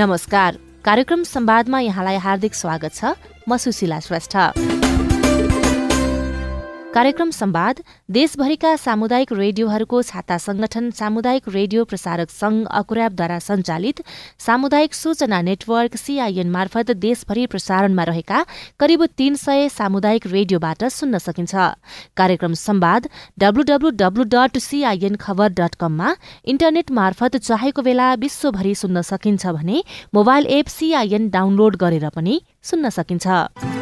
नमस्कार। कार्यक्रम संवादमा यहाँलाई हार्दिक स्वागत छ। म सुशीला श्रेष्ठ। कार्यक्रम संवाद देशभरिका सामुदायिक रेडियोहरूको छाता संगठन सामुदायिक रेडियो प्रसारक संघ अकुराबद्वारा सञ्चालित सामुदायिक सूचना नेटवर्क सीआईएन मार्फत देशभरि प्रसारणमा रहेका करिब तीन सय सामुदायिक रेडियोबाट सुन्न सकिन्छ। कार्यक्रम संवाद डब्लूडब्लूडब्लू डट सीआईएन खबर डट कममा इन्टरनेट मार्फत चाहेको बेला विश्वभरि सुन्न सकिन्छ भने मोबाइल एप सीआईएन डाउनलोड गरेर पनि सुन्न सकिन्छ।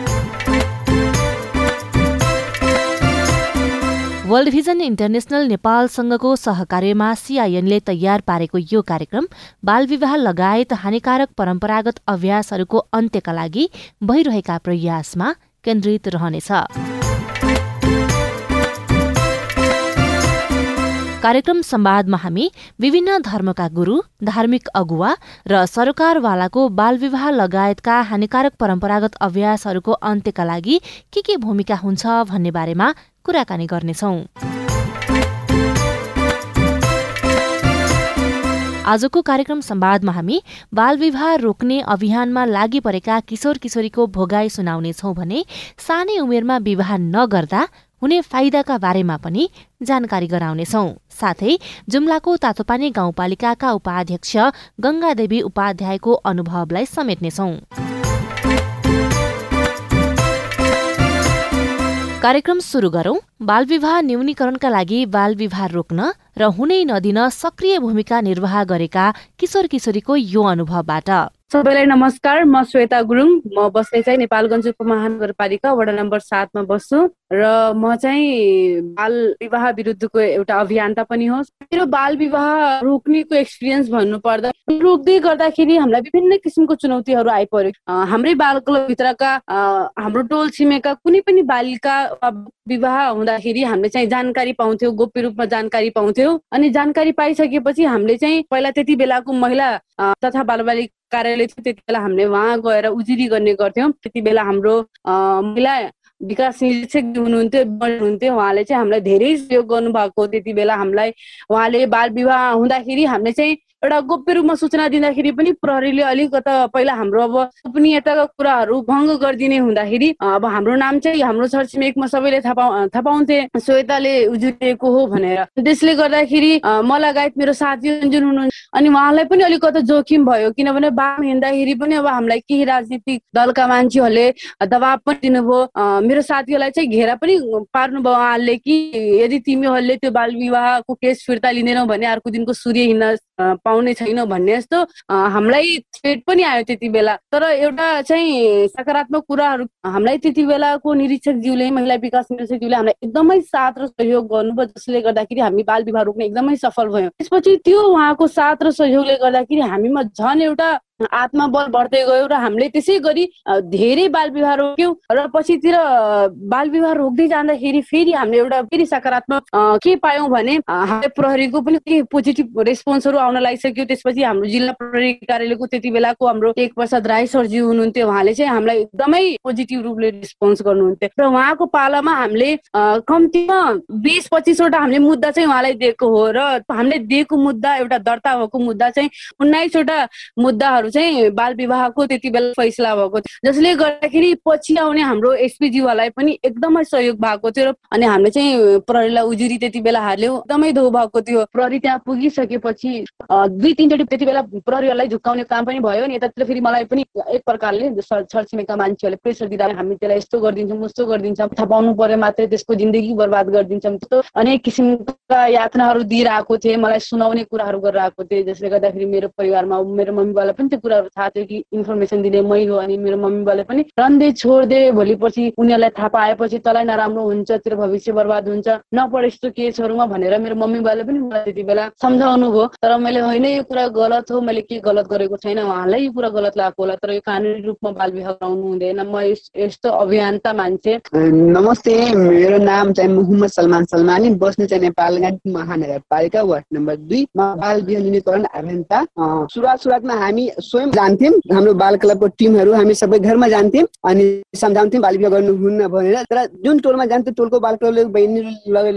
वर्ल्ड भिजन इन्टरनेशनल नेपालसँगको सहकार्यमा सीआईएनले तयार पारेको यो कार्यक्रम बालविवाह लगायत हानिकारक परम्परागत अभ्यासहरूको अन्त्यका लागि भइरहेका प्रयासमा केन्द्रित रहनेछ कार्यक्रम संवादमा हामी विभिन्न धर्मका गुरू धार्मिक अगुवा र सरकारवालाको बालविवाह लगायतका हानिकारक परम्परागत अभ्यासहरूको अन्त्यका लागि के के भूमिका हुन्छ भन्ने बारेमा कुराकानी गर्नेछौ। आजको कार्यक्रम संवादमा हामी बालविवाह रोक्ने अभियानमा लागि परेका किशोर किशोरीको भोगाई सुनाउनेछौ भने सानै उमेरमा विवाह नगर्दा हुने फाइदाका बारेमा पनि जानकारी गराउनेछौ। साथै जुम्लाको तातोपानी गाउँपालिकाका उपाध्यक्ष गंगादेवी उपाध्यायको अनुभवलाई समेट्नेछौं। कार्यक्रम सुरु गरौं। बालविवाह न्यूनीकरणका लागि बालविवाह रोक्न र हुनै नदिन सक्रिय भूमिका निर्वाह गरेका किशोर किशोरीको यो अनुभवबाट। सबैलाई नमस्कार म श्वेता गुरुङ। म बस्ने चाहिँ नेपालगञ्ज उपमहानगरपालिका वडा नम्बर सातमा बस्छु र म चाहिँ बाल विवाह विरुद्धको एउटा अभियन्ता पनि हो। मेरो बाल विवाह रोक्नेको एक्सपिरियन्स भन्नु पर्दा रोक्दै गर्दाखेरि हामीलाई विभिन्न किसिमको चुनौतीहरू आइपऱ्यो। हाम्रै बाल क्लबभित्रका हाम्रो टोल छिमेका कुनै पनि बालिका विवाह हुँदाखेरि हामीले चाहिँ जानकारी पाउँथ्यौँ गोप्य रूपमा जानकारी पाउँथ्यौँ। अनि जानकारी पाइसकेपछि हामीले चाहिँ पहिला त्यति बेलाको महिला तथा बालबालिका कार्यालय थियो त्यति बेला हामीले उहाँ गएर उजुरी गर्ने गर्थ्यौँ। त्यति बेला हाम्रो महिला विकास निरीक्षक हुनुहुन्थ्यो हुनुहुन्थ्यो उहाँले चाहिँ हामीलाई धेरै सहयोग गर्नुभएको। त्यति बेला हामीलाई उहाँले बाल विवाह हुँदाखेरि हामीले चाहिँ एउटा गोप्य रूपमा सूचना दिँदाखेरि पनि प्रहरीले अलिकता पहिला हाम्रो अब गोपनीयताका कुराहरू भङ्ग गरिदिने हुँदाखेरि अब हाम्रो नाम चाहिँ हाम्रो छरछिमेकमा सबैले थाहा थाहा पाउँथे श्वेताले उजुरिएको हो भनेर। त्यसले गर्दाखेरि म लगायत मेरो साथी जुन हुनुहुन्छ अनि उहाँलाई पनि अलिकता जोखिम भयो किनभने बाम हिँड्दाखेरि पनि अब हामीलाई केही राजनीतिक दलका मान्छेहरूले दबाब पनि दिनुभयो। मेरो साथीहरूलाई चाहिँ घेरा पनि पार्नुभयो उहाँले कि यदि तिमीहरूले त्यो बाल विवाहको केस फिर्ता लिँदैनौ भने अर्को दिनको सूर्य हिँड्न पाउने छैन भन्ने जस्तो हामीलाई थ्रेट पनि आयो त्यति बेला। तर एउटा चाहिँ सकारात्मक कुराहरू हामीलाई त्यति बेलाको निरीक्षकज्यूले महिला विकास निरीक्षकज्यूले हामीलाई एकदमै साथ र सहयोग गर्नुभयो जसले गर्दाखेरि हामी बाल विवाह रोक्न एकदमै सफल भयौँ। त्यसपछि त्यो उहाँको साथ र सहयोगले गर्दाखेरि हामीमा झन् एउटा आत्मबल बढ्दै गयो र हामीले त्यसै गरी धेरै बाल विवाह रोक्यौँ र पछितिर बाल विवाह रोक्दै जाँदाखेरि फेरि हामीले एउटा फेरि सकारात्मक के पायौँ भने हामीले प्रहरीको पनि केही पोजिटिभ रेस्पोन्सहरू आउन लागिसक्यो। त्यसपछि हाम्रो जिल्ला प्रहरी कार्यालयको त्यति बेलाको हाम्रो टेक प्रसाद राई सरजी हुनुहुन्थ्यो। उहाँले चाहिँ हामीलाई एकदमै पोजिटिभ रूपले रेस्पोन्स गर्नुहुन्थ्यो। र उहाँको पालामा हामीले कम्तीमा बिस पच्चिसवटा हामीले मुद्दा चाहिँ उहाँलाई दिएको हो र हामीले दिएको मुद्दा एउटा दर्ता भएको मुद्दा चाहिँ उन्नाइसवटा मुद्दाहरू चाहिँ बाल विवाहको त्यति बेला फैसला भएको थियो। जसले गर्दाखेरि पछि आउने हाम्रो एसपिज्यूहरूलाई पनि एकदमै सहयोग भएको थियो अनि हामीले चाहिँ प्रहरीलाई उजुरी त्यति बेला हाल्यौँ एकदमै धो भएको थियो। प्रहरी त्यहाँ पुगिसकेपछि दुई तिनचोटि त्यति बेला प्रहरीहरूलाई झुक्काउने काम पनि भयो नि। यतातिर फेरि मलाई पनि एक प्रकारले छरछिमेका मान्छेहरूले प्रेसर दिँदा हामी त्यसलाई यस्तो गरिदिन्छौँ उस्तो गरिदिन्छौँ। थाहा पाउनु पर्यो मात्रै त्यसको जिन्दगी बर्बाद गरिदिन्छौँ। त्यस्तो अनेक किसिमका यातनाहरू दिइरहेको थिएँ। मलाई सुनाउने कुराहरू गरिरहेको थिएँ। जसले गर्दाखेरि मेरो परिवारमा मेरो मम्मी बाबालाई पनि त्यो कुराहरू थाहा थियो कि इन्फर्मेसन दिने मै अनि मेरो मम्मी बाबाले पनि रन्दै छोडिदे भोलिपछि उनीहरूलाई थाहा पाएपछि तँलाई नराम्रो हुन्छ तेरो भविष्य बर्बाद हुन्छ नपढ यस्तो केसहरूमा भनेर मेरो मम्मी बाबाले पनि मलाई त्यति बेला सम्झाउनु भयो तर मैले होइन यो कुरा गलत हो मैले के गलत गरेको छैन उहाँलाई यो कुरा गलत लागेको होला। तर यो कानुनी रूपमा बाल विवाह गराउनु हुँदैन। म यस्तो अभियन्ता मान्छे। नमस्ते मेरो नाम चाहिँ मोहम्मद सलमान सलमानी बस्ने चाहिँ नेपालगञ्ज महानगरपालिका वार्ड नम्बर दुई बाल विवाह न्यूनीकरण अभियन्ता। सुरुवात सुरुवातमा हामी स्वयं जान्थ्यौँ। हाम्रो बाल क्लबको टिमहरू हामी सबै घरमा जान्थ्यौँ अनि सम्झाउँथ्यौँ बाल विवाह गर्नुहुन्न भनेर। तर जुन टोलमा जान्थ्यो टोलको बाल क्लबले बहिनी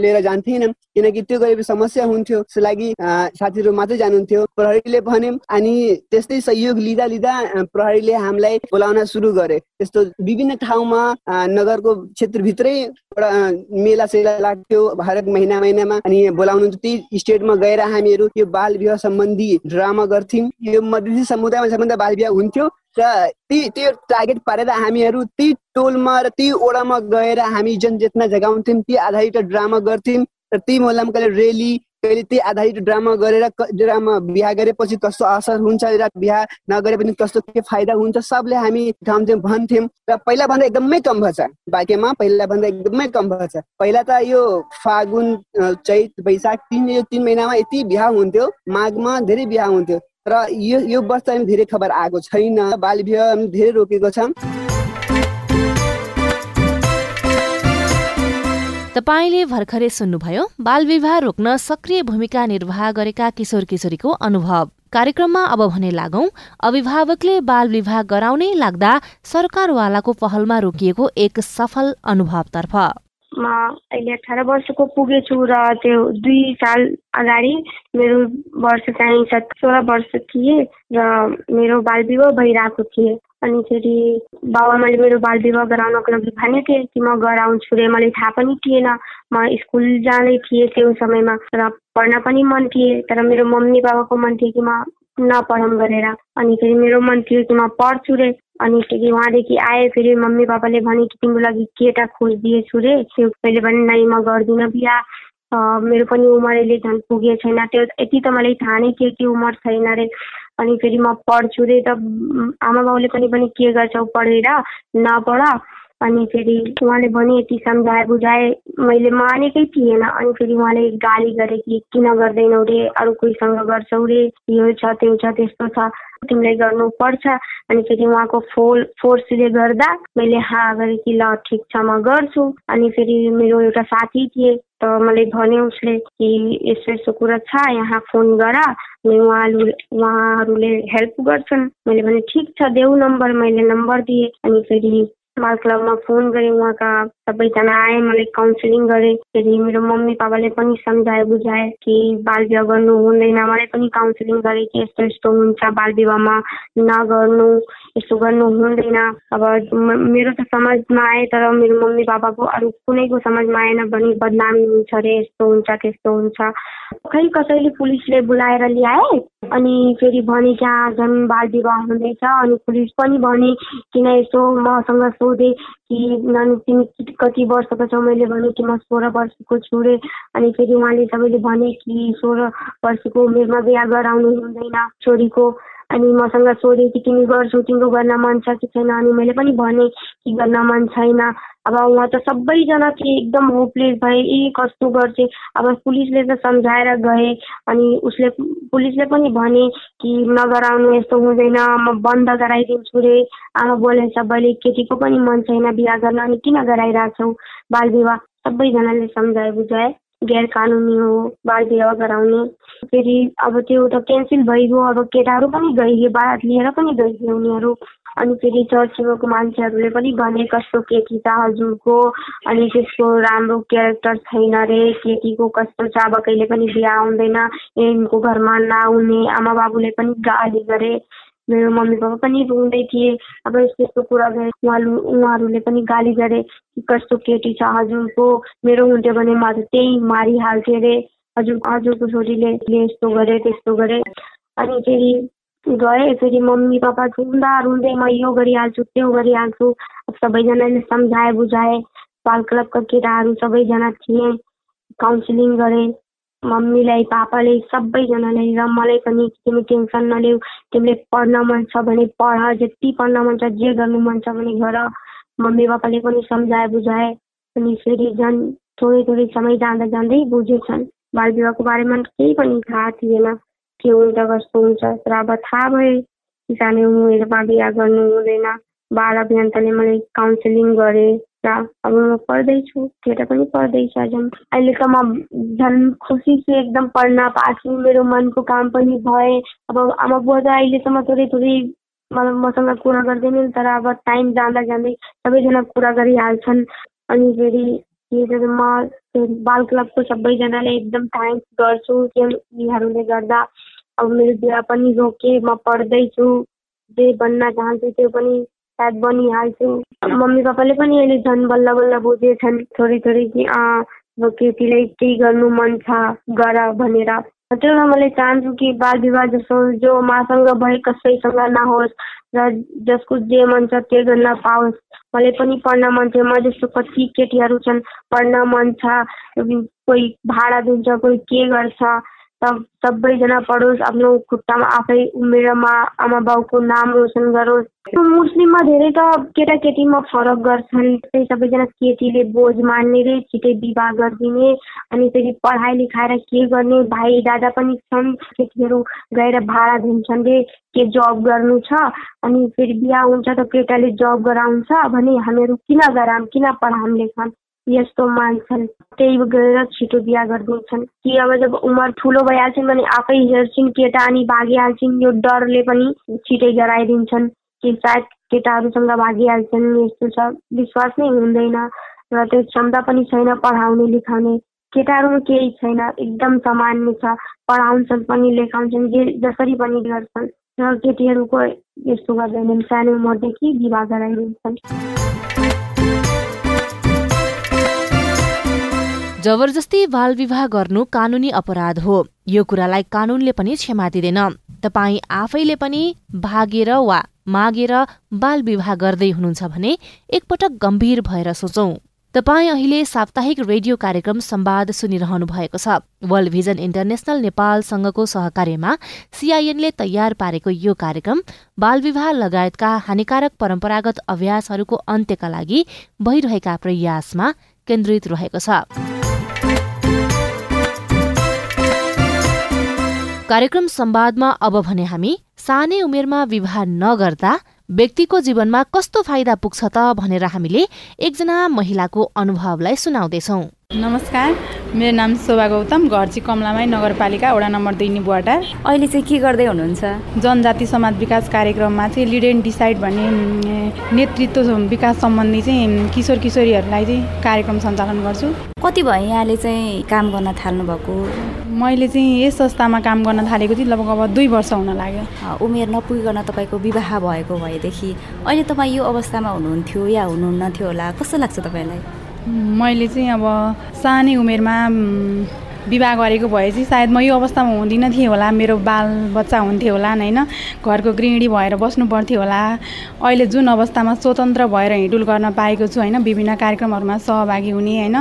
लिएर जान्थेनन् किनकि त्यो गरेपछि समस्या हुन्थ्यो। त्यसको लागि साथीहरू मात्रै जानुहुन्थ्यो। प्रहरीले भन्यौँ अनि त्यस्तै सहयोग लिँदा लिँदा प्रहरीले हामीलाई बोलाउन सुरु गरे। त्यस्तो विभिन्न ठाउँमा नगरको क्षेत्रभित्रै मेला सेला लाग्थ्यो हरेक महिना महिनामा। अनि बोलाउनु स्टेटमा गएर हामीहरू यो बाल विवाह सम्बन्धी ड्रामा गर्थ्यौँ। यो मधेसी समुदायमा सबभन्दा बाल विवाह हुन्थ्यो र ती त्यो टार्गेट पारेर हामीहरू ती टोलमा र ती ओडामा गएर हामी जन चेतना जगाउँथ्यौँ ती आधारित ड्रामा गर्थ्यौँ र ती मोहल्लामा कहिले रेली कहिले त्यही आधारित ड्रामा गरेर ड्रामा बिहा गरेपछि कस्तो असर हुन्छ र बिहा नगरे पनि कस्तो के फाइदा हुन्छ सबले हामी ठाउँथ्यौँ भन्थ्यौँ र पहिला भन्दा एकदमै कम भएछ। बाँकेमा पहिला भन्दा एकदमै कम भएछ। पहिला त यो फागुन चैत वैशाख तिन यो तिन महिनामा यति बिहा हुन्थ्यो माघमा धेरै बिहा हुन्थ्यो। र यो यो वर्ष धेरै खबर आएको छैन। बाल विवाह धेरै रोकेको छ। तपाईँले भर्खरै सुन्नुभयो बाल विवाह रोक्न सक्रिय भूमिका निर्वाह गरेका किशोर किशोरीको अनुभव। कार्यक्रममा अब भने लागौं अभिभावकले बाल विवाह गराउनै लाग्दा सरकारवालाको पहलमा रोकिएको एक सफल अनुभवतर्फ। म अहिले अठार वर्षको पुगेछु र त्यो दुई साल अगाडि मेरो वर्ष चाहिँ सोह्र वर्ष थिए र मेरो बाल विवाह भइरहेको थिए। अनि फेरि बाबाआमाले मेरो बाल विवाह गराउनको लागि भनेको थिएँ कि म गराउँछु रे मलाई थाहा पनि थिएन। म स्कुल जाँदै थिएँ त्यो समयमा र पढ्न पनि मन थिएँ तर मेरो मम्मी बाबाको मन थियो कि म नपढौँ गरेर। अनि फेरि मेरो मन थियो कि म पढ्छु रे। अनि फेरि उहाँदेखि आएँ फेरि मम्मी पापाले भने कि तिम्रो लागि केटा खोजिदिएछु रे। मैले भने नै म गर्दिनँ बिहा। मेरो पनि उमेर अहिले झन् पुगेको छैन। त्यो यति त मलाई थाहा नै थियो कि उमेर छैन रे। अनि फेरि म पढ्छु रे त। आमा बाउले पनि के गर्छौ पढेर नपढ। अनि फेरि उहाँले भने यति सम्झाए बुझाए मैले मानेकै थिएन। अनि फेरि उहाँले गाली गरे कि किन गर्दैनौ रे? अरू कोहीसँग गर्छौ रे? यो छ त्यो छ त्यस्तो छ तिमीलाई गर्नुपर्छ अनि फेरि उहाँको फोर फोर्सले गर्दा मैले हा गरेँ कि ल ठिक छ म गर्छु। अनि फेरि मेरो एउटा साथी थिए त मलाई भन्यो उसले कि यस्तो यस्तो कुरा छ यहाँ फोन गर। अनि उहाँहरूले उहाँहरूले हेल्प गर्छन्। मैले भने ठिक छ देऊ नम्बर। मैले नम्बर दिएँ। अनि फेरि बाल क्लबमा फोन गरेँ उहाँका सबैजना आए मलाई काउन्सिलिङ गरेँ। फेरि मेरो मम्मी पापाले पनि सम्झाए बुझाए कि बाल विवाह गर्नु हुँदैन। मलाई पनि काउन्सिलिङ गरेँ कि यस्तो यस्तो हुन्छ बाल विवाहमा नगर्नु यस्तो गर्नु हुँदैन। अब मेरो त समाजमा आए तर मेरो मम्मी पापाको अरू कुनैको समाजमा आएन भने बदनामी हुन्छ अरे यस्तो हुन्छ त्यस्तो हुन्छ। खै कसैले पुलिसले बोलाएर ल्याए अनि फेरि भने त्यहाँ झन् बाल विवाह हुँदैछ अनि पुलिस पनि भने किन यस्तो मसँग सोधे कि नानी तिमी कति वर्षको छौ मैले भने कि म सोह्र वर्षको छु रे। अनि फेरि उहाँले सबैले भने कि सोह्र वर्षको उमेरमा बिहा गराउनु हुँदैन छोरीको। अनि मसँग सोधे कि तिमी गर्छौ तिम्रो गर्न मन छ कि छैन? अनि मैले पनि भने कि गर्न मन छैन। अब उहाँ त सबैजना थिए एकदम होपलेस भए ए कस्तो गर्थे? अब पुलिसले त सम्झाएर गए। अनि उसले पुलिसले पनि भने कि नगराउनु यस्तो हुँदैन म बन्द गराइदिन्छु रे। आमा बोले सबैले केटीको पनि मन छैन बिहा गर्न अनि किन गराइरहेछौ? बाल विवाह सबैजनाले सम्झाए बुझाए। गैर कानुनी हो बाल विवाह गराउने। फेरि अब त्यो त क्यान्सल भइगयो अब केटाहरू पनि गइदियो बारात लिएर पनि गइदियो उनीहरू। अनि फेरि छेउको मान्छेहरूले पनि भने कस्तो केटी छ हजुरको अनि त्यसको राम्रो क्यारेक्टर छैन रे केटीको कस्तो छ अब कहिले पनि बिहा आउँदैन यिनको घरमा नआउने आमा बाबुले पनि गाली गरे। मेरो मम्मी पापा पनि रुँदै थिए। अब यस्तो यस्तो कुरा गरे उहाँहरू उहाँहरूले पनि गाली गरे कि कस्तो केटी छ हजुरको। मेरो हुन्थ्यो भने म त त्यही मारिहाल्थेँ अरे हजुर हजुरको छोरीले यस्तो गरे त्यस्तो गरे। अनि फेरि गएँ फेरि मम्मी पापा रुँदा रुँदै म यो गरिहाल्छु त्यो गरिहाल्छु। अब सबैजनाले सम्झाए बुझाए बाल क्लबका केटाहरू सबैजना थिए। काउन्सिलिङ गरेँ। मम्मीलाई पापाले सबैजनाले र मलाई पनि तिमी टेन्सन नलेऊ। तिमीले पढ्न मन छ भने पढ जति पढ्न मन छ जे गर्नु मन छ भने गर। मम्मी पापाले पनि सम्झाए बुझाए अनि फेरि झन् थोरै थोरै समय जाँदा जाँदै बुझेछन्। बाल विवाहको बारेमा केही पनि थाहा थिएन के हुन्छ कस्तो हुन्छ। तर अब थाहा भयो कि सानो उमेरमा बिहा गर्नु हुँदैन। बाल अभियन्ताले मलाई काउन्सिलिङ गरे। अब म पढ्दैछु केटा पनि पढ्दैछ अहिले त म झन् खुसी छु एकदम पढ्न पाएको मेरो मनको काम पनि भए अब आमा बुवा त अहिलेसम्म थोरै थोरै मतलब मसँग कुरा गर्दैनन् तर अब टाइम जाँदा जाँदै सबैजना कुरा गरिहाल्छन् अनि फेरि म बाल क्लबको सबैजनाले एकदम थ्याङ्क्स गर्छु यीहरूले गर्दा। अब मेरो बिहा पनि रोकेँ म पढ्दैछु जे बन्न चाहन्छु त्यो पनि सायद बनिहाल्छु मम्मी पापाले पनि अहिले झन् बल्ल बल्ल बुझेछन्। थोरै थोरै कि अँ केटीलाई केही गर्नु मन छ गर भनेर। भएर मैले चाहन्छु कि बाल विवाह जस्तो जो मसँग भए कसैसँग नहोस् र जसको जे मन छ त्यो गर्न पाओस्। मलाई पनि पढ्न मन थियो म जस्तो कति केटीहरू छन् पढ्न मन छ। कोही भाडा दिन्छ कोही के गर्छ। सब सबैजना पढोस् आफ्नो खुट्टामा आफै उमेरमा आमा बाउको नाम रोसन गरोस्। मुस्लिममा धेरै त केटाकेटीमा फरक गर्छन्। सबैजना केटीले बोझ मान्ने रे छिटै विवाह गरिदिने अनि फेरि पढाइ लेखाएर के गर्ने भाइ दादा पनि छन् केटीहरू गएर भाडा दिन्छन् रे के जब गर्नु छ अनि फेरि बिहा हुन्छ त केटाले जब गराउँछ भने हामीहरू किन गराऊँ किन पढाऊँ लेखाऊँ यस्तो मान्छन् त्यही गएर छिटो बिहा गरिदिन्छन् कि अब जब उमेर ठुलो भइहाल्छन् भने आफै हेर्छन् केटा अनि भागिहाल्छन् यो डरले पनि छिटै गराइदिन्छन् कि सायद केटाहरूसँग भागिहाल्छन् यस्तो छ विश्वास नै हुँदैन र त्यो क्षमता पनि छैन पढाउने लेखाउने केटाहरूमा केही छैन एकदम सामान्य छ पढाउँछन् पनि लेखाउँछन् जे जसरी पनि गर्छन् र केटीहरूको यस्तो गर्दैनन् सानो उमेरदेखि विवाह गराइदिन्छन् जबरजस्ती बाल विवाह गर्नु कानूनी अपराध हो। यो कुरालाई कानूनले पनि क्षमा दिँदैन। तपाईँ आफैले पनि भागेर वा मागेर बाल विवाह गर्दै हुनुहुन्छ भने एकपटक गम्भीर भएर सोचौं। तपाईँ अहिले साप्ताहिक रेडियो कार्यक्रम संवाद सुनिरहनु भएको छ। वर्ल्ड भिजन इन्टरनेशनल नेपालसँगको सहकार्यमा सीआईएनले तयार पारेको यो कार्यक्रम बालविवाह लगायतका हानिकारक परम्परागत अभ्यासहरूको अन्त्यका लागि भइरहेका प्रयासमा केन्द्रित रहेको छ। कार्यक्रम संवादमा अब भने हामी सानै उमेरमा विवाह नगर्दा व्यक्तिको जीवनमा कस्तो फाइदा पुग्छ त भनेर हामीले एकजना महिलाको अनुभवलाई सुनाउँदैछौ। नमस्कार मेरो नाम शोभा गौतम घर चाहिँ कमलामाई नगरपालिका वडा नम्बर दुई निबुवाटा। अहिले चाहिँ के गर्दै हुनुहुन्छ? जनजाति समाज विकास कार्यक्रममा चाहिँ लिड एन्ड डिसाइड भन्ने नेतृत्व विकास सम्बन्धी चाहिँ किशोर किशोरीहरूलाई चाहिँ कार्यक्रम सञ्चालन गर्छु। कति भयो यहाँले चाहिँ काम गर्न थाल्नु भएको मैले चाहिँ यस संस्थामा काम गर्न थालेको चाहिँ लगभग अब दुई वर्ष हुन लाग्यो। उमेर नपुगिकन तपाईँको विवाह भएको भएदेखि अहिले तपाईँ यो अवस्थामा हुनुहुन्थ्यो या हुनुहुन्न थियो होला? कस्तो लाग्छ तपाईँलाई? मैले चाहिँ अब सानै उमेरमा विवाह गरेको भए चाहिँ सायद म यो अवस्थामा हुँदिनँ थिएँ होला मेरो बाल बच्चा हुन्थ्यो होला होइन घरको गृहिणी भएर बस्नु पर्थ्यो होला। अहिले जुन अवस्थामा स्वतन्त्र भएर हिँडुल गर्न पाएको छु होइन विभिन्न कार्यक्रमहरूमा सहभागी हुने होइन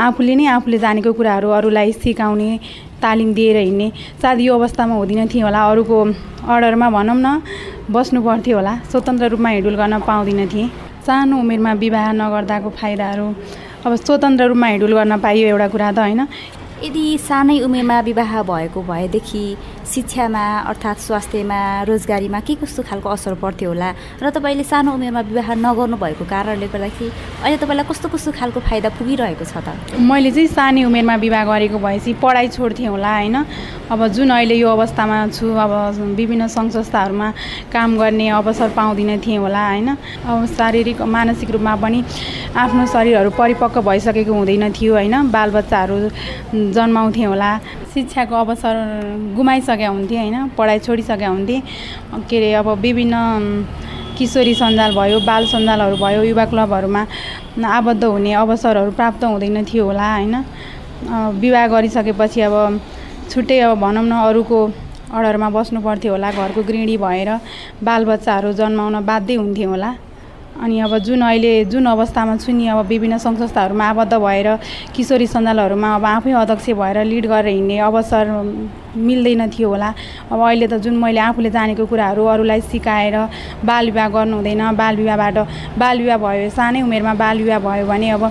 आफूले नै आफूले जानेको कुराहरू अरूलाई सिकाउने तालिम दिएर हिँड्ने सायद यो अवस्थामा हुँदिनँ थिएँ होला। अरूको अर्डरमा भनौँ न बस्नु पर्थ्यो होला स्वतन्त्र रूपमा हिँडुल गर्न पाउँदिनँ थिएँ। सानो उमेरमा विवाह नगर्दाको फाइदाहरू अब स्वतन्त्र रूपमा हिँडुल गर्न पाइयो एउटा कुरा त होइन यदि सानै उमेरमा विवाह भएको भएदेखि शिक्षामा अर्थात् स्वास्थ्यमा रोजगारीमा के कस्तो खालको असर पर्थ्यो होला र तपाईँले सानो उमेरमा विवाह नगर्नु भएको कारणले गर्दाखेरि अहिले तपाईँलाई कस्तो कस्तो खालको फाइदा पुगिरहेको छ त? मैले चाहिँ सानै उमेरमा विवाह गरेको भएपछि पढाइ छोड्थेँ होला होइन। अब जुन अहिले यो अवस्थामा छु अब विभिन्न सङ्घ संस्थाहरूमा काम गर्ने अवसर पाउँदिनँ थिएँ होला होइन। अब शारीरिक मानसिक रूपमा पनि आफ्नो शरीरहरू परिपक्व भइसकेको हुँदैन थियो होइन। बालबच्चाहरू जन्माउँथेँ होला। शिक्षाको अवसर गुमाइसकेका हुन्थेँ होइन पढाइ छोडिसकेका हुन्थेँ। के अरे अब विभिन्न किशोरी सञ्जाल भयो बाल सञ्जालहरू भयो युवा क्लबहरूमा आबद्ध हुने अवसरहरू प्राप्त हुँदैन थियो होला होइन। विवाह गरिसकेपछि अब छुट्टै अब भनौँ न अरूको अर्डरमा बस्नु पर्थ्यो होला घरको गृहिणी भएर बालबच्चाहरू जन्माउन बाध्य हुन्थ्यो होला। अनि अब जुन अहिले जुन अवस्थामा छु नि अब विभिन्न सङ्घ संस्थाहरूमा आबद्ध भएर किशोरी सञ्जालहरूमा अब आफै अध्यक्ष भएर लिड गरेर हिँड्ने अवसर मिल्दैन थियो होला। अब अहिले त जुन मैले आफूले जानेको कुराहरू अरूलाई सिकाएर बाल विवाह गर्नु हुँदैन। बाल विवाह भयो सानै उमेरमा बाल विवाह भयो भने अब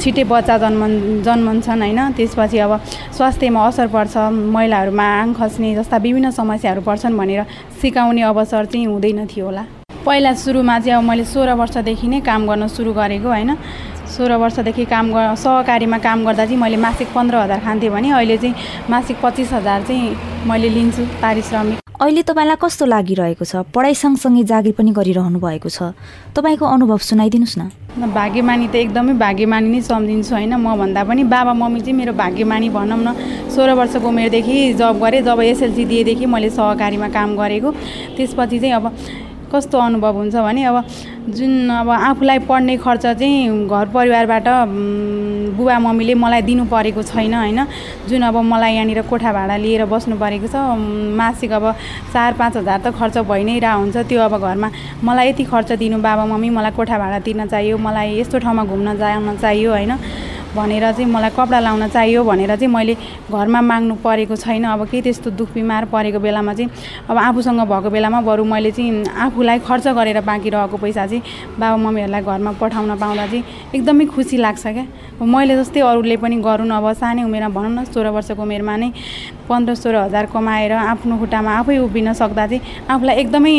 छिट्टै बच्चा जन्म जन्मन्छन् होइन। त्यसपछि अब स्वास्थ्यमा असर पर्छ महिलाहरूमा आङ खस्ने जस्ता विभिन्न समस्याहरू पर्छन् भनेर सिकाउने अवसर चाहिँ हुँदैन थियो होला। पहिला सुरुमा चाहिँ अब मैले सोह्र वर्षदेखि नै काम गर्न सुरु गरेको होइन? सोह्र वर्षदेखि काम गर सहकारीमा काम गर्दा चाहिँ मैले मासिक पन्ध्र हजार खान्थेँ भने अहिले चाहिँ मासिक पच्चिस हजार चाहिँ मैले लिन्छु पारिश्रमिक। अहिले तपाईँलाई कस्तो लागिरहेको छ? पढाइ सँगसँगै जागिर पनि गरिरहनु भएको छ। तपाईँको अनुभव सुनाइदिनुहोस् न भाग्यमानी त एकदमै भाग्यमानी नै सम्झिन्छु होइन? म भन्दा पनि बाबा मम्मी चाहिँ मेरो भाग्यमानी भनौँ न। सोह्र वर्षको उमेरदेखि जब गरेँ जब एसएलसी दिएदेखि मैले सहकारीमा काम गरेको। त्यसपछि चाहिँ अब कस्तो अनुभव हुन्छ भने अब जुन अब आफूलाई पढ्ने खर्च चाहिँ घर परिवारबाट बुबा मम्मीले मलाई दिनु परेको छैन होइन? जुन अब मलाई यहाँनिर कोठा भाडा लिएर बस्नु परेको छ मासिक अब चार पाँच हजार त खर्च भइ नै रह हुन्छ। त्यो अब घरमा मलाई यति खर्च दिनु बाबा मम्मी मलाई कोठा भाडा तिर्न चाहियो मलाई यस्तो ठाउँमा घुम्न जान चाहियो होइन? भनेर चाहिँ मलाई कपडा लाउन चाहियो भनेर चाहिँ मैले घरमा माग्नु परेको छैन। अब केही त्यस्तो दुख बिमार परेको बेलामा चाहिँ अब आफूसँग भएको बेलामा बरु मैले चाहिँ आफूलाई खर्च गरेर बाँकी रहेको पैसा चाहिँ बाबा मम्मीहरूलाई घरमा पठाउन पाउँदा चाहिँ एकदमै खुसी लाग्छ क्या। मैले जस्तै अरूले पनि गरून् अब सानै उमेरमा भनौँ न सोह्र वर्षको उमेरमा नै पन्ध्र सोह्र हजार कमाएर आफ्नो खुट्टामा आफै उभिन सक्दा चाहिँ आफूलाई एकदमै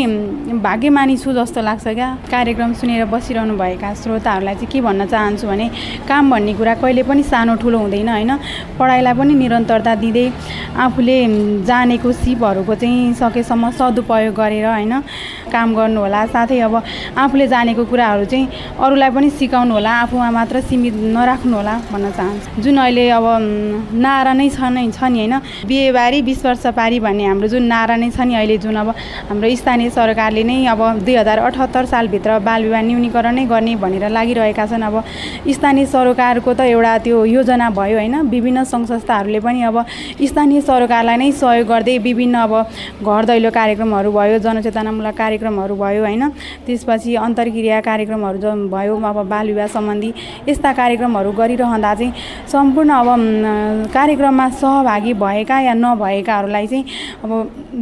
भाग्य छु जस्तो लाग्छ क्या। कार्यक्रम सुनेर बसिरहनु भएका श्रोताहरूलाई चाहिँ के भन्न चाहन्छु भने काम भन्ने कुरा कहिले पनि सानो ठुलो हुँदैन होइन? पढाइलाई पनि निरन्तरता दिँदै आफूले जानेको सिपहरूको चाहिँ सकेसम्म सदुपयोग गरेर होइन काम गर्नु होला। साथै अब आफूले जानेको कुराहरू चाहिँ अरूलाई पनि सिकाउनु होला। आफूमा मात्र सीमित नराख्नु होला भन्न चाहन्छु। जुन अहिले अब नारा नै छ नै छ नि होइन? बिहेबारी बिस वर्ष पारी भन्ने हाम्रो जुन नारा नै छ नि अहिले जुन अब हाम्रो स्थानीय सरकारले नै अब दुई हजार अठहत्तर सालभित्र बाल विवाह न्यूनीकरण नै गर्ने भनेर लागिरहेका छन्। अब स्थानीय सरकारको त एउटा त्यो योजना भयो होइन? विभिन्न सङ्घ संस्थाहरूले पनि अब स्थानीय सरकारलाई नै सहयोग गर्दै विभिन्न अब घर दैलो कार्यक्रमहरू भयो जनचेतनामूलक कार्यक्रमहरू भयो होइन? त्यसपछि अन्तर्क्रिया कार्यक्रमहरू जो भयो अब बाल विवाह सम्बन्धी यस्ता कार्यक्रमहरू गरिरहँदा चाहिँ सम्पूर्ण अब कार्यक्रममा सहभागी भएका या नभएकाहरूलाई चाहिँ अब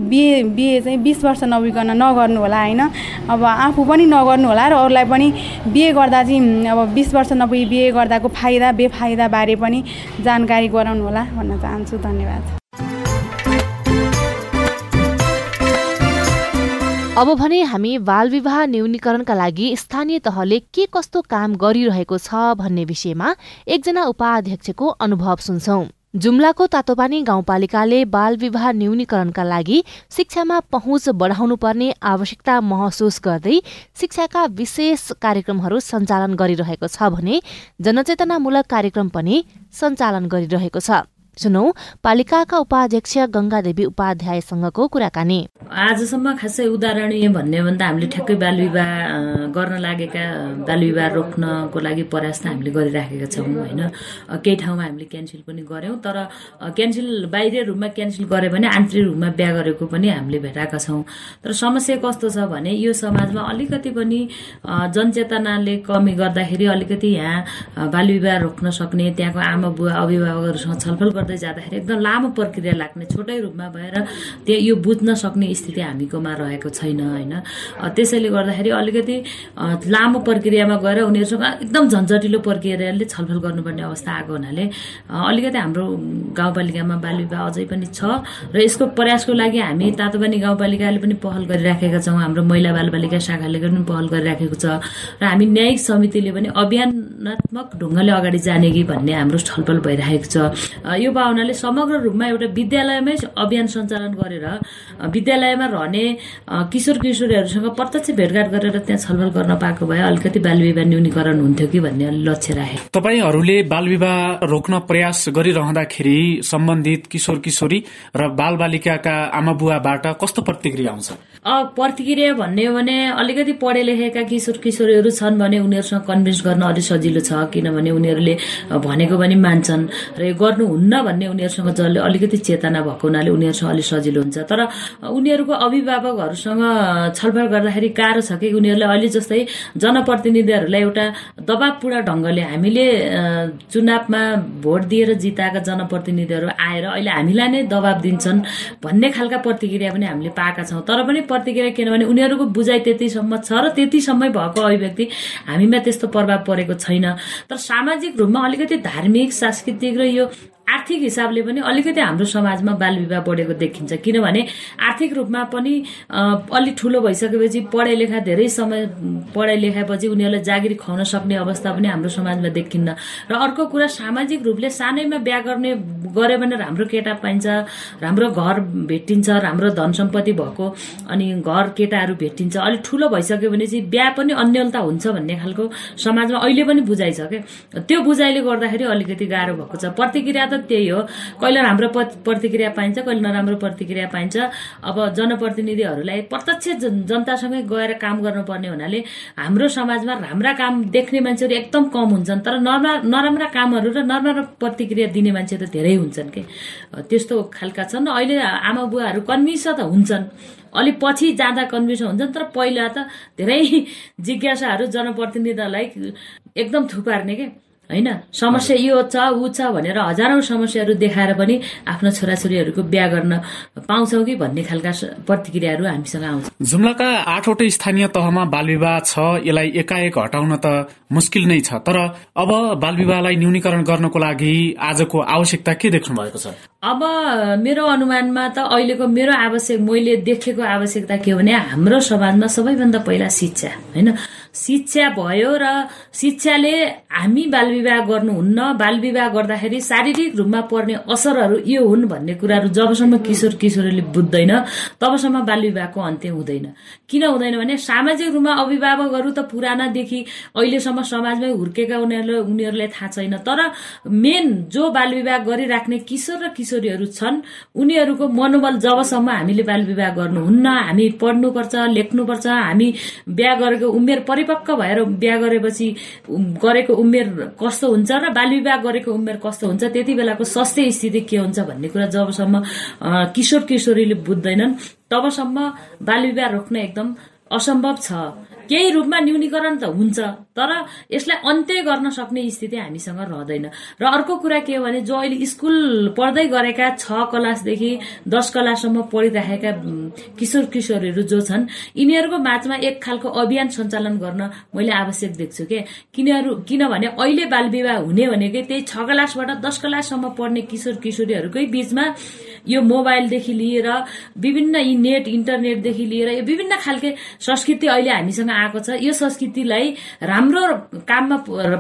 बिहे बिहे चाहिँ बिस वर्ष नबिकन नगर्नु होला होइन? अब आफू पनि नगर्नु होला र अरूलाई पनि बिहे गर्दा चाहिँ अब बिस वर्ष नपुगी बिहे गर्दाको फाइदा बेफाइदा बारे पनि जानकारी गराउनु होला भन्न चाहन्छु। धन्यवाद। अब भने हामी बालविवाह न्यूनीकरणका लागि स्थानीय तहले के कस्तो काम गरिरहेको छ भन्ने विषयमा एकजना उपाध्यक्षको अनुभव सुन्छौं। जुम्लाको तातोपानी गाउँपालिकाले बाल विवाह न्यूनीकरणका लागि शिक्षामा पहुँच बढाउनु पर्ने आवश्यकता महसुस गर्दै शिक्षाका विशेष कार्यक्रमहरू सञ्चालन गरिरहेको छ भने जनचेतनामूलक कार्यक्रम पनि सञ्चालन गरिरहेको छ। सुनौ पालिकाका उपाध्यक्ष गङ्गादेवी उपाध्यायसँगको कुराकानी। आजसम्म खासै उदाहरणीय भन्ने हो भने त हामीले ठ्याक्कै बाल विवाह गर्न लागेका बाल विवाह रोक्नको लागि प्रयास त हामीले गरिराखेका छौँ होइन? केही ठाउँमा हामीले क्यान्सल पनि गऱ्यौँ तर क्यान्सल बाहिर रूपमा क्यान्सल गऱ्यो भने आन्तरिक रूपमा बिहा गरेको पनि हामीले भेटाएका छौँ। तर समस्या कस्तो छ भने यो समाजमा अलिकति पनि जनचेतनाले कमी गर्दाखेरि अलिकति यहाँ बाल विवाह रोक्न सक्ने त्यहाँको आमा बुवा अभिभावकहरूसँग छलफल गर्दै जाँदाखेरि एकदम लामो प्रक्रिया लाग्ने छोटै रूपमा भएर त्यो यो बुझ्न सक्ने स्थिति हामीकोमा रहेको छैन होइन? त्यसैले गर्दाखेरि अलिकति लामो प्रक्रियामा गएर उनीहरूसँग एकदम झन्झटिलो प्रक्रियाले छलफल गर्नुपर्ने अवस्था आएको हुनाले अलिकति हाम्रो गाउँपालिकामा बाल विवाह अझै पनि छ र यसको प्रयासको लागि हामी तातोपानी गाउँपालिकाले पनि पहल गरिराखेका छौँ हाम्रो महिला बालबालिका शाखाले पनि पहल गरिराखेको छ र हामी न्यायिक समितिले पनि अभियानात्मक ढुङ्गाले अगाडि जाने कि भन्ने हाम्रो छलफल भइरहेको छ। यो भावनाले समग्र रूपमा एउटा विद्यालयमै अभियान सञ्चालन गरेर विद्यालयमा रहने किशोर किशोरीहरूसँग प्रत्यक्ष भेटघाट गरेर त्यहाँ छलफल गर्न पाएको भए अलिकति बाल विवाह न्यूनीकरण हुन्थ्यो कि भन्ने लक्ष्य राखे। तपाईँहरूले बाल विवाह रोक्न प्रयास गरिरहँदाखेरि सम्बन्धित किशोर किशोरी र बाल बालिकाका आमा बुवाबाट कस्तो प्रतिक्रिया आउँछ? प्रतिक्रिया भन्ने हो भने अलिकति पढे लेखेका किशोर किशोरीहरू छन् भने उनीहरूसँग कन्भिन्स गर्न अलिक सजिलो छ किनभने उनीहरूले भनेको पनि मान्छन् र यो गर्नुहुन्न भन्ने उनीहरूसँग जसले अलिकति चेतना भएको हुनाले उनीहरूसँग अलिक सजिलो हुन्छ। तर उनीहरूको अभिभावकहरूसँग छलफल गर्दाखेरि गाह्रो छ कि उनीहरूले अहिले जस्तै जनप्रतिनिधिहरूलाई एउटा दबावपूर्ण ढङ्गले हामीले चुनावमा भोट दिएर जिताएका जनप्रतिनिधिहरू आएर अहिले हामीलाई नै दबाब दिन्छन् भन्ने खालका प्रतिक्रिया पनि हामीले पाएका छौँ। तर पनि प्रतिक्रिया किनभने उनीहरूको बुझाइ त्यतिसम्म छ र त्यतिसम्मै भएको अभिव्यक्ति हामीमा त्यस्तो प्रभाव परेको छैन। तर सामाजिक रूपमा अलिकति धार्मिक सांस्कृतिक र यो आर्थिक हिसाबले पनि अलिकति हाम्रो समाजमा बाल विवाह बढेको देखिन्छ। किनभने आर्थिक रूपमा पनि अलिक ठुलो भइसकेपछि पढाइ लेखा धेरै समय पढाइ लेखाएपछि उनीहरूलाई जागिर खुवाउन सक्ने अवस्था पनि हाम्रो समाजमा देखिन्न। र अर्को कुरा सामाजिक रूपले सानैमा बिहा गर्ने गऱ्यो भने राम्रो केटा पाइन्छ राम्रो घर भेटिन्छ राम्रो धन सम्पत्ति भएको अनि घर केटाहरू भेटिन्छ। अलिक ठुलो भइसक्यो भने चाहिँ बिहा पनि अन्यलता हुन्छ भन्ने खालको समाजमा अहिले पनि बुझाइ छ क्या त्यो बुझाइले गर्दाखेरि अलिकति गाह्रो भएको छ। प्रतिक्रिया त त्यही हो। कहिले राम्रो प्रतिक्रिया पाइन्छ कहिले नराम्रो प्रतिक्रिया पाइन्छ। अब जनप्रतिनिधिहरूलाई प्रत्यक्ष जनतासँगै गएर काम गर्नुपर्ने हुनाले हाम्रो समाजमा राम्रा काम देख्ने मान्छेहरू एकदम कम हुन्छन् तर नराम्रा कामहरू र नराम्रो प्रतिक्रिया दिने मान्छे त धेरै हुन्छन् कि? त्यस्तो खालका छन्। अहिले आमा बुवाहरू कन्भिन्स त हुन्छन्। अलिक पछि जाँदा कन्भिन्स हुन्छन् तर पहिला त धेरै जिज्ञासाहरू जनप्रतिनिधिलाई एकदम थुपार्ने के? होइन? समस्या यो छ ऊ छ भनेर हजारौँ समस्याहरू देखाएर पनि आफ्नो छोराछोरीहरूको बिहा गर्न पाउँछौ कि भन्ने खालका प्रतिक्रियाहरू हामीसँग आउँछ। जुम्लाका आठवटै स्थानीय तहमा बाल विवाह छ यसलाई एकाएक हटाउन त मुस्किल नै छ। तर अब बाल विवाहलाई न्यूनीकरण गर्नको लागि आजको आवश्यकता के देख्नु भएको छ? अब मेरो अनुमानमा त अहिलेको मेरो आवश्यक मैले देखेको आवश्यकता के हो भने हाम्रो समाजमा सबैभन्दा पहिला शिक्षा होइन? शिक्षा भयो र शिक्षाले हामी बालविवाह गर्नुहुन्न बालविवाह गर्दाखेरि शारीरिक रूपमा पर्ने असरहरू यो हुन् भन्ने कुराहरू जबसम्म किशोर किशोरीले बुझ्दैन तबसम्म बालविवाहको अन्त्य हुँदैन। किन हुँदैन भने सामाजिक रूपमा अभिभावकहरू त पुरानादेखि अहिलेसम्म समाजमै हुर्केका उनीहरूले उनीहरूलाई थाहा छैन। तर मेन जो बालविवाह गरिराख्ने किशोर र किशोरीहरू छन् उनीहरूको मनोबल जबसम्म हामीले बालविवाह गर्नुहुन्न। हामी पढ्नुपर्छ लेख्नुपर्छ हामी बिहा गरेको उमेर परिपक्व भएर बिहा गरेपछि गरेको उमेर कस्तो हुन्छ र बाल विवाह गरेको उमेर कस्तो हुन्छ त्यति बेलाको स्वास्थ्य स्थिति के हुन्छ भन्ने कुरा जबसम्म किशोर किशोरीले बुझ्दैनन् तबसम्म बाल विवाह रोक्न एकदम असम्भव छ। केही रूपमा न्यूनीकरण त हुन्छ तर यसलाई अन्त्य गर्न सक्ने स्थिति हामीसँग रहँदैन। र अर्को कुरा के हो भने जो अहिले स्कुल पढ्दै गरेका छ क्लासदेखि दस क्लाससम्म पढिराखेका किशोर किशोरहरू जो छन् यिनीहरूको माझमा एक खालको अभियान सञ्चालन गर्न मैले आवश्यक देख्छु के? किनीहरू किनभने अहिले बाल विवाह हुने भनेकै त्यही छ क्लासबाट दस क्लाससम्म पढ्ने किशोर किशोरीहरूकै बीचमा यो मोबाइलदेखि लिएर विभिन्न यी नेट इन्टरनेटदेखि लिएर यो विभिन्न खालके संस्कृति अहिले हामीसँग आएको छ। यो संस्कृतिलाई राम्रो काममा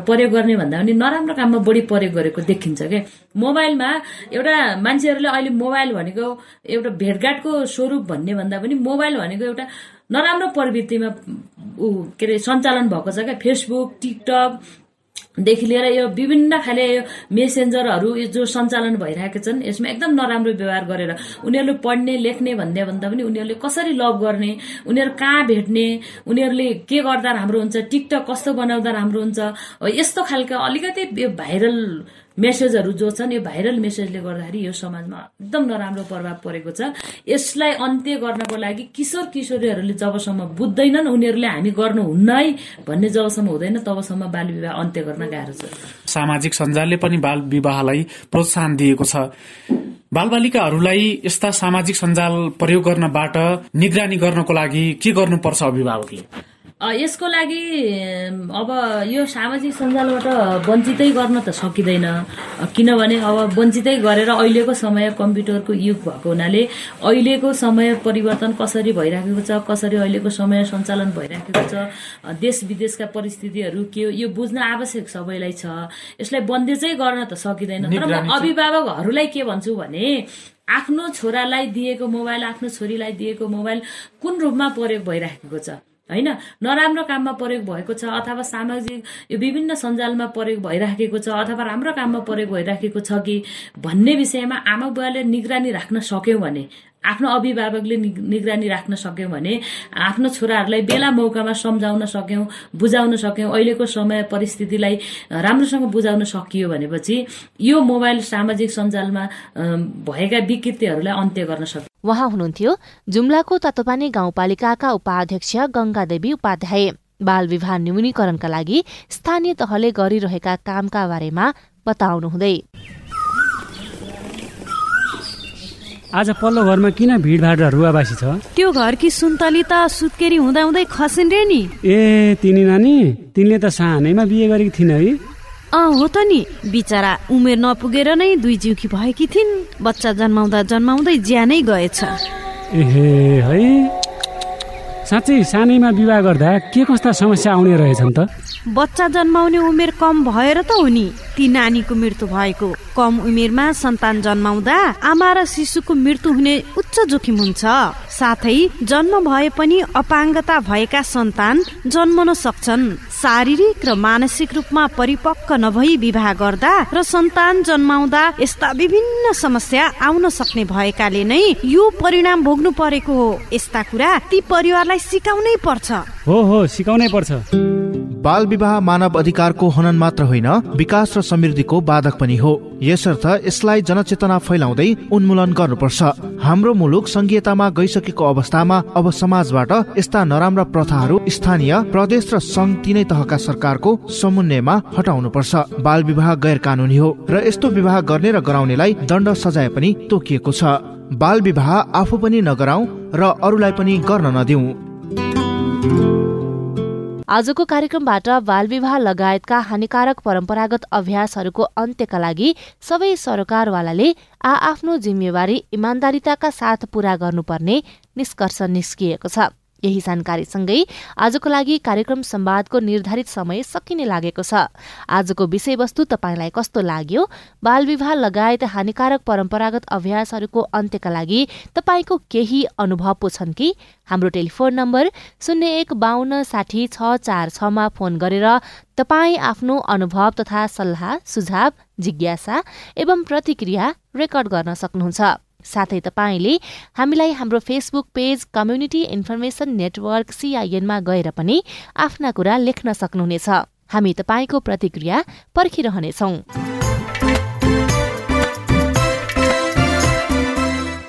प्रयोग गर्ने भन्दा पनि नराम्रो काममा बढी प्रयोग गरेको देखिन्छ क्या मोबाइलमा एउटा मान्छेहरूले अहिले मोबाइल भनेको एउटा भेटघाटको स्वरूप भन्ने भन्दा पनि मोबाइल भनेको एउटा नराम्रो प्रवृत्तिमा के अरे सञ्चालन भएको छ क्या फेसबुक टिकटक देखि लिएर यो विभिन्न खाले यो मेसेन्जरहरू जो सञ्चालन भइरहेका छन् यसमा एकदम नराम्रो व्यवहार गरेर उनीहरूले पढ्ने लेख्ने भन्दा भन्दा पनि उनीहरूले कसरी लभ गर्ने उनीहरू कहाँ भेट्ने उनीहरूले के गर्दा राम्रो हुन्छ टिकटक कस्तो बनाउँदा राम्रो हुन्छ यस्तो खालको अलिकति भाइरल मेसेजहरू जो छन् यो भाइरल मेसेजले गर्दाखेरि यो समाजमा एकदम नराम्रो प्रभाव परेको छ। यसलाई अन्त्य गर्नको लागि किशोर किशोरीहरूले जबसम्म बुझ्दैनन् उनीहरूले हामी गर्नुहुन्न है भन्ने जबसम्म हुँदैन तबसम्म बाल विवाह अन्त्य गर्न गाह्रो छ। सामाजिक सञ्जालले पनि बाल विवाहलाई प्रोत्साहन दिएको छ। बालबालिकाहरूलाई यस्ता सामाजिक सञ्जाल प्रयोग गर्नबाट निगरानी गर्नको लागि के गर्नुपर्छ अभिभावकले? यसको लागि अब यो सामाजिक सञ्जालबाट वञ्चितै गर्न त सकिँदैन। किनभने अब वञ्चितै गरेर अहिलेको समय कम्प्युटरको युग भएको हुनाले अहिलेको समय परिवर्तन कसरी भइराखेको छ कसरी अहिलेको समय सञ्चालन भइराखेको छ देश विदेशका परिस्थितिहरू के यो बुझ्न आवश्यक सबैलाई छ। यसलाई बन्देजै गर्न त सकिँदैन। तर म अभिभावकहरूलाई के भन्छु भने आफ्नो छोरालाई दिएको मोबाइल आफ्नो छोरीलाई दिएको मोबाइल कुन रूपमा प्रयोग भइराखेको छ? होइन? नराम्रो काममा प्रयोग भएको छ अथवा सामाजिक यो विभिन्न सञ्जालमा प्रयोग भइराखेको छ अथवा राम्रो काममा प्रयोग भइराखेको छ कि भन्ने विषयमा आमा बुवाले निगरानी राख्न सक्यौँ भने आफ्नो अभिभावकले निगरानी राख्न सक्यौँ भने आफ्नो छोराहरूलाई बेला मौकामा सम्झाउन सक्यौँ बुझाउन सक्यौँ अहिलेको समय परिस्थितिलाई राम्रोसँग बुझाउन सकियो भनेपछि यो मोबाइल सामाजिक सञ्जालमा भएका विकृतिहरूलाई अन्त्य गर्न सक्यो। उहाँ हुनुहुन्थ्यो जुम्लाको तत्वपानी गाउँपालिकाका उपाध्यक्ष गंगादेवी उपाध्याय। बाल विवाह न्यूनीकरणका लागि स्थानीय तहले गरिरहेका कामका बारेमा बताउनुहुँदै। आज पल्लो घरमा किन भिडभाड र रुवाबासी छ? त्यो घरकी सुन्तली त सुत्केरी हुँदा हुँदै खसिन् रे नि। ए तिनी नानी तिनले त सानैमा बिहे गरेकी थिइन है। अँ हो त नि। बिचरा उमेर नपुगेर नै दुई जिउकी भएकी थिइन्। बच्चा जन्माउँदा जन्माउँदै ज्यानै गएछ। एहे है। साँच्चै सानैमा विवाह गर्दा के कस्ता समस्या आउने रहेछन् त? बच्चा जन्माउने उमेर कम भएर त हो नि। ती नानीको मृत्यु भएको। कम उमेरमा सन्तान जन्माउँदा आमा र शिशुको मृत्यु हुने उच्च जोखिम हुन्छ। साथै जन्म भए पनि अपाङ्गता भएका सन्तान जन्मन सक्छन्। शारीरिक र मानसिक रूपमा परिपक्व नभई विवाह गर्दा र सन्तान जन्माउँदा यस्ता विभिन्न समस्या आउन सक्ने भएकाले नै यो परिणाम भोग्नु परेको हो। यस्ता कुरा ती परिवारलाई सिकाउनै पर्छ। हो हो सिकाउनै पर्छ। बाल विवाह मानव अधिकारको हनन मात्र होइन विकास र समृद्धिको बाधक पनि हो। यसर्थ यसलाई जनचेतना फैलाउँदै उन्मूलन गर्नुपर्छ। हाम्रो मुलुक संघीयतामा गइसकेको अवस्थामा अब समाजबाट यस्ता नराम्रा प्रथाहरू स्थानीय प्रदेश र संघ तिनै तहका सरकारको समन्वयमा हटाउनुपर्छ। बाल विवाह गैर कानुनी हो र यस्तो विवाह गर्ने र गराउनेलाई दण्ड सजाय पनि तोकिएको छ। बाल विवाह आफू पनि नगराउ र अरूलाई पनि गर्न नदिऊ आजको कार्यक्रमबाट बालविवाह लगायतका हानिकारक परम्परागत अभ्यासहरूको अन्त्यका लागि सबै सरकारवालाले आ आफ्नो जिम्मेवारी इमान्दारिताका साथ पूरा गर्नुपर्ने निष्कर्ष निस्किएको छ। यही जानकारीसँगै आजको लागि कार्यक्रम संवादको निर्धारित समय सकिने लागेको छ। आजको विषयवस्तु तपाईँलाई कस्तो लाग्यो? बाल विवाह लगायत हानिकारक परम्परागत अभ्यासहरूको अन्त्यका लागि तपाईँको केही अनुभव पो छन् कि? हाम्रो टेलिफोन नम्बर शून्य एक बाहन्न साठी छ चार छमा फोन गरेर तपाईँ आफ्नो अनुभव तथा सल्लाह सुझाव जिज्ञासा एवं प्रतिक्रिया रेकर्ड गर्न सक्नुहुन्छ। साथै तपाईँले हामीलाई हाम्रो Facebook page community information network सिआइएनमा गएर पनि आफ्ना कुरा लेख्न सक्नुहुनेछ। हामी तपाईँको प्रतिक्रिया पर्खिरहनेछौ।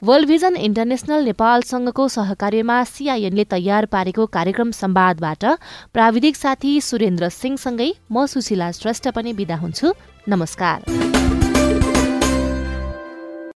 वर्ल्ड भिजन इन्टरनेसनल नेपालसँगको सहकार्यमा सिआइएनले तयार पारेको कार्यक्रम संवादबाट प्राविधिक साथी सुरेन्द्र सिंहसँगै म सुशीला श्रेष्ठ पनि विदा हुन्छु। नमस्कार।